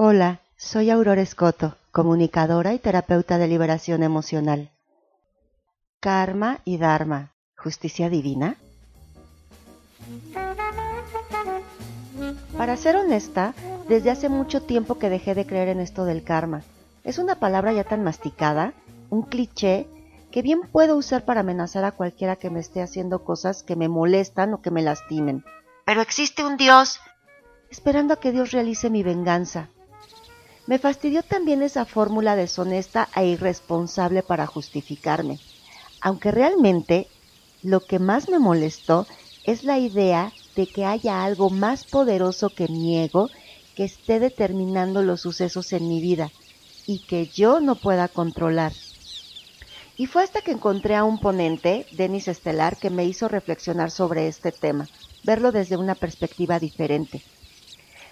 Hola, soy Aurora Escoto, comunicadora y terapeuta de liberación emocional. Karma y Dharma, justicia divina. Para ser honesta, desde hace mucho tiempo que dejé de creer en esto del karma. Es una palabra ya tan masticada, un cliché, que bien puedo usar para amenazar a cualquiera que me esté haciendo cosas que me molestan o que me lastimen. Pero existe un Dios, esperando a que Dios realice mi venganza. Me fastidió también esa fórmula deshonesta e irresponsable para justificarme, aunque realmente lo que más me molestó es la idea de que haya algo más poderoso que mi ego que esté determinando los sucesos en mi vida y que yo no pueda controlar. Y fue hasta que encontré a un ponente, Denis Estelar, que me hizo reflexionar sobre este tema, verlo desde una perspectiva diferente.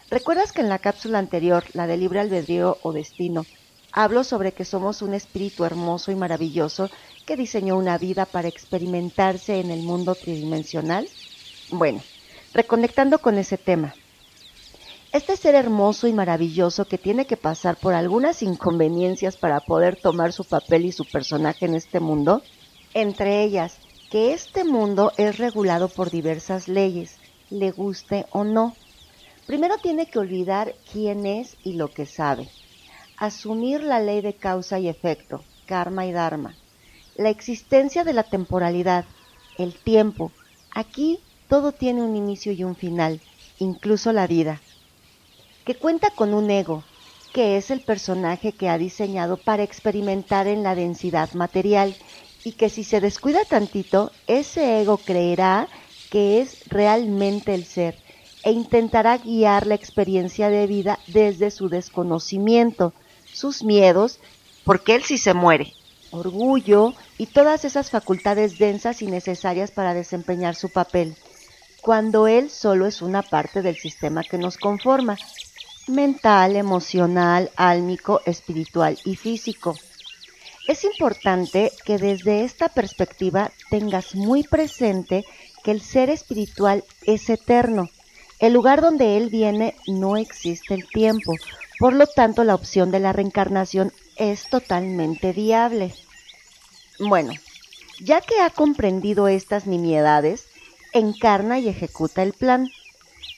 ¿Recuerdas que en la cápsula anterior, la de libre albedrío o destino, hablo sobre que somos un espíritu hermoso y maravilloso que diseñó una vida para experimentarse en el mundo tridimensional? Bueno, reconectando con ese tema. Este ser hermoso y maravilloso que tiene que pasar por algunas inconveniencias para poder tomar su papel y su personaje en este mundo, entre ellas que este mundo es regulado por diversas leyes, le guste o no Primero tiene que olvidar quién es y lo que sabe. Asumir la ley de causa y efecto, karma y dharma. La existencia de la temporalidad, el tiempo. Aquí todo tiene un inicio y un final, incluso la vida. Que cuenta con un ego, que es el personaje que ha diseñado para experimentar en la densidad material y que si se descuida tantito, ese ego creerá que es realmente el ser e intentará guiar la experiencia de vida desde su desconocimiento, sus miedos, porque él sí se muere, orgullo y todas esas facultades densas y necesarias para desempeñar su papel, cuando él solo es una parte del sistema que nos conforma, mental, emocional, álmico, espiritual y físico. Es importante que desde esta perspectiva tengas muy presente que el ser espiritual es eterno, el lugar donde él viene no existe el tiempo, por lo tanto la opción de la reencarnación es totalmente viable. Bueno, ya que ha comprendido estas nimiedades, encarna y ejecuta el plan.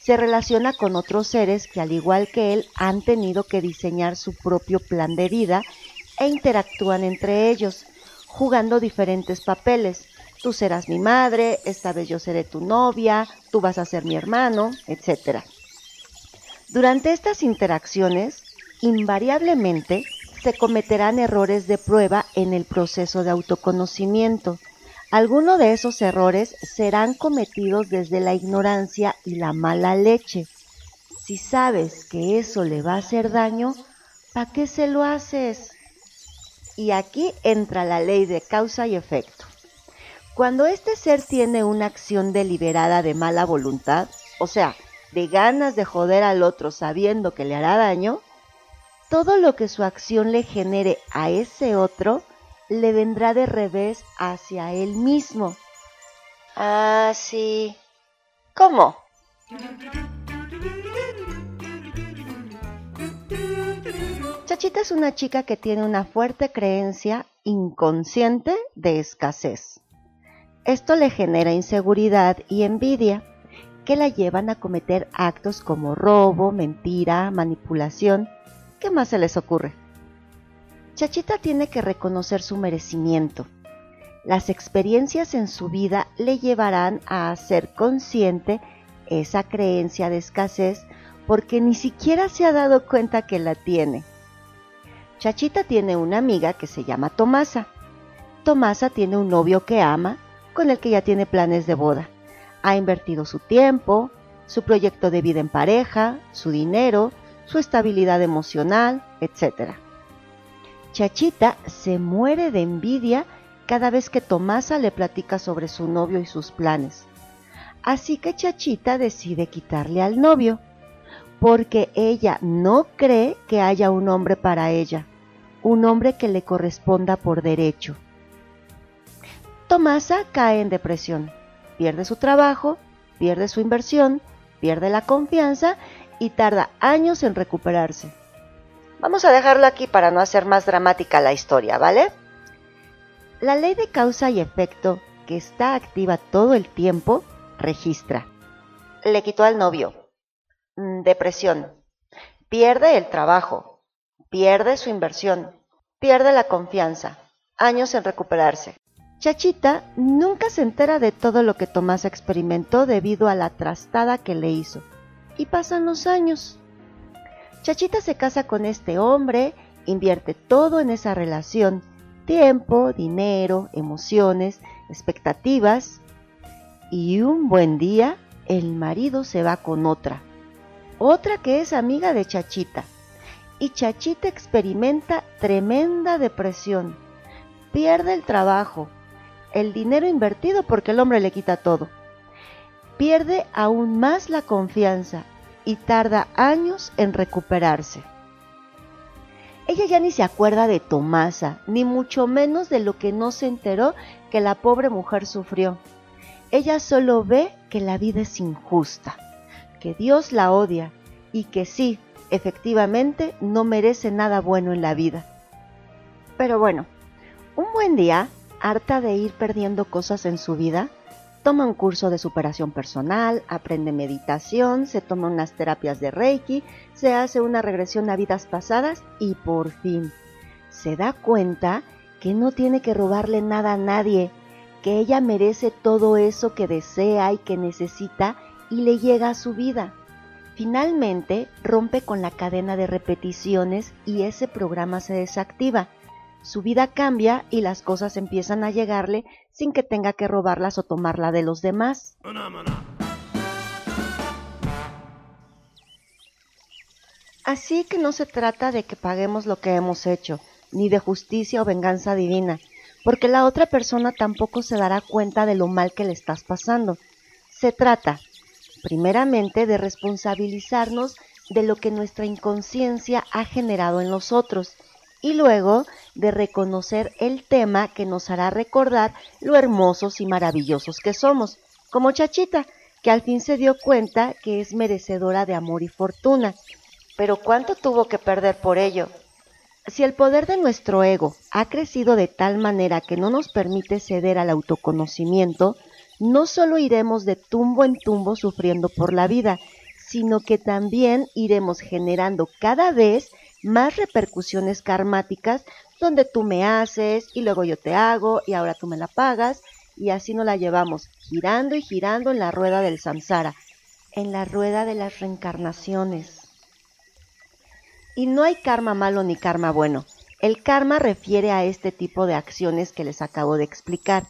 Se relaciona con otros seres que al igual que él han tenido que diseñar su propio plan de vida e interactúan entre ellos, jugando diferentes papeles, tú serás mi madre, esta vez yo seré tu novia, tú vas a ser mi hermano, etc. Durante estas interacciones, invariablemente se cometerán errores de prueba en el proceso de autoconocimiento. Algunos de esos errores serán cometidos desde la ignorancia y la mala leche. Si sabes que eso le va a hacer daño, ¿para qué se lo haces? Y aquí entra la ley de causa y efecto. Cuando este ser tiene una acción deliberada de mala voluntad, o sea, de ganas de joder al otro sabiendo que le hará daño, todo lo que su acción le genere a ese otro le vendrá de revés hacia él mismo. Ah, sí. ¿Cómo? Chachita es una chica que tiene una fuerte creencia inconsciente de escasez. Esto le genera inseguridad y envidia que la llevan a cometer actos como robo, mentira, manipulación. ¿Qué más se les ocurre? Chachita tiene que reconocer su merecimiento. Las experiencias en su vida le llevarán a ser consciente esa creencia de escasez porque ni siquiera se ha dado cuenta que la tiene. Chachita tiene una amiga que se llama Tomasa. Tomasa tiene un novio que ama con el que ya tiene planes de boda. Ha invertido su tiempo, su proyecto de vida en pareja, su dinero, su estabilidad emocional, etc. Chachita se muere de envidia cada vez que Tomasa le platica sobre su novio y sus planes. Así que Chachita decide quitarle al novio, porque ella no cree que haya un hombre para ella, un hombre que le corresponda por derecho. Tomasa cae en depresión, pierde su trabajo, pierde su inversión, pierde la confianza y tarda años en recuperarse. Vamos a dejarlo aquí para no hacer más dramática la historia, ¿vale? La ley de causa y efecto, que está activa todo el tiempo, registra. Le quitó al novio. Mm, depresión. Pierde el trabajo. Pierde su inversión. Pierde la confianza. Años en recuperarse. Chachita nunca se entera de todo lo que Tomás experimentó debido a la trastada que le hizo. Y pasan los años. Chachita se casa con este hombre, invierte todo en esa relación, tiempo, dinero, emociones, expectativas, y un buen día el marido se va con otra, otra que es amiga de Chachita, y Chachita experimenta tremenda depresión, pierde el trabajo, el dinero invertido porque el hombre le quita todo, pierde aún más la confianza y tarda años en recuperarse. Ella ya ni se acuerda de Tomasa, ni mucho menos de lo que no se enteró que la pobre mujer sufrió. Ella solo ve que la vida es injusta, que Dios la odia y que sí, efectivamente, no merece nada bueno en la vida. Pero bueno, un buen día, harta de ir perdiendo cosas en su vida, toma un curso de superación personal, aprende meditación, se toma unas terapias de Reiki, se hace una regresión a vidas pasadas y por fin se da cuenta que no tiene que robarle nada a nadie, que ella merece todo eso que desea y que necesita y le llega a su vida. Finalmente rompe con la cadena de repeticiones y ese programa se desactiva su vida cambia y las cosas empiezan a llegarle sin que tenga que robarlas o tomarla de los demás. Así que no se trata de que paguemos lo que hemos hecho, ni de justicia o venganza divina, porque la otra persona tampoco se dará cuenta de lo mal que le estás pasando. Se trata, primeramente, de responsabilizarnos de lo que nuestra inconsciencia ha generado en nosotros y luego de reconocer el tema que nos hará recordar lo hermosos y maravillosos que somos, como Chachita, que al fin se dio cuenta que es merecedora de amor y fortuna. Pero ¿cuánto tuvo que perder por ello? Si el poder de nuestro ego ha crecido de tal manera que no nos permite ceder al autoconocimiento, no solo iremos de tumbo en tumbo sufriendo por la vida, sino que también iremos generando cada vez más repercusiones karmáticas donde tú me haces y luego yo te hago y ahora tú me la pagas y así nos la llevamos girando y girando en la rueda del samsara, en la rueda de las reencarnaciones. Y no hay karma malo ni karma bueno. El karma refiere a este tipo de acciones que les acabo de explicar.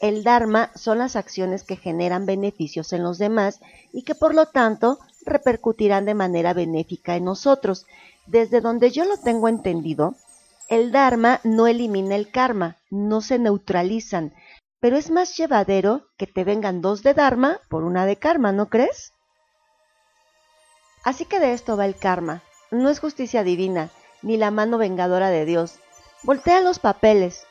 El dharma son las acciones que generan beneficios en los demás y que por lo tanto repercutirán de manera benéfica en nosotros. Desde donde yo lo tengo entendido, el Dharma no elimina el karma, no se neutralizan, pero es más llevadero que te vengan dos de Dharma por una de karma, ¿no crees? Así que de esto va el karma. No es justicia divina, ni la mano vengadora de Dios. Voltea los papeles.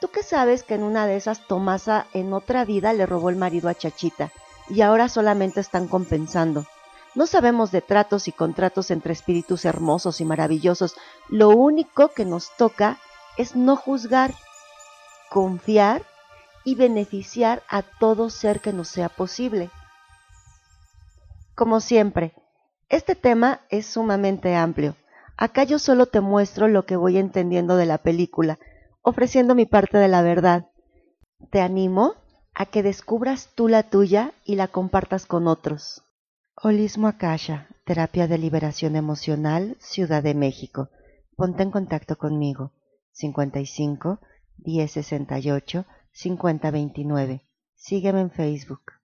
¿Tú qué sabes que en una de esas Tomasa en otra vida le robó el marido a Chachita y ahora solamente están compensando? No sabemos de tratos y contratos entre espíritus hermosos y maravillosos. Lo único que nos toca es no juzgar, confiar y beneficiar a todo ser que nos sea posible. Como siempre, este tema es sumamente amplio. Acá yo solo te muestro lo que voy entendiendo de la película, ofreciendo mi parte de la verdad. Te animo a que descubras tú la tuya y la compartas con otros. Holismo Akasha, Terapia de Liberación Emocional, Ciudad de México. Ponte en contacto conmigo. 55 1068 5029. Sígueme en Facebook.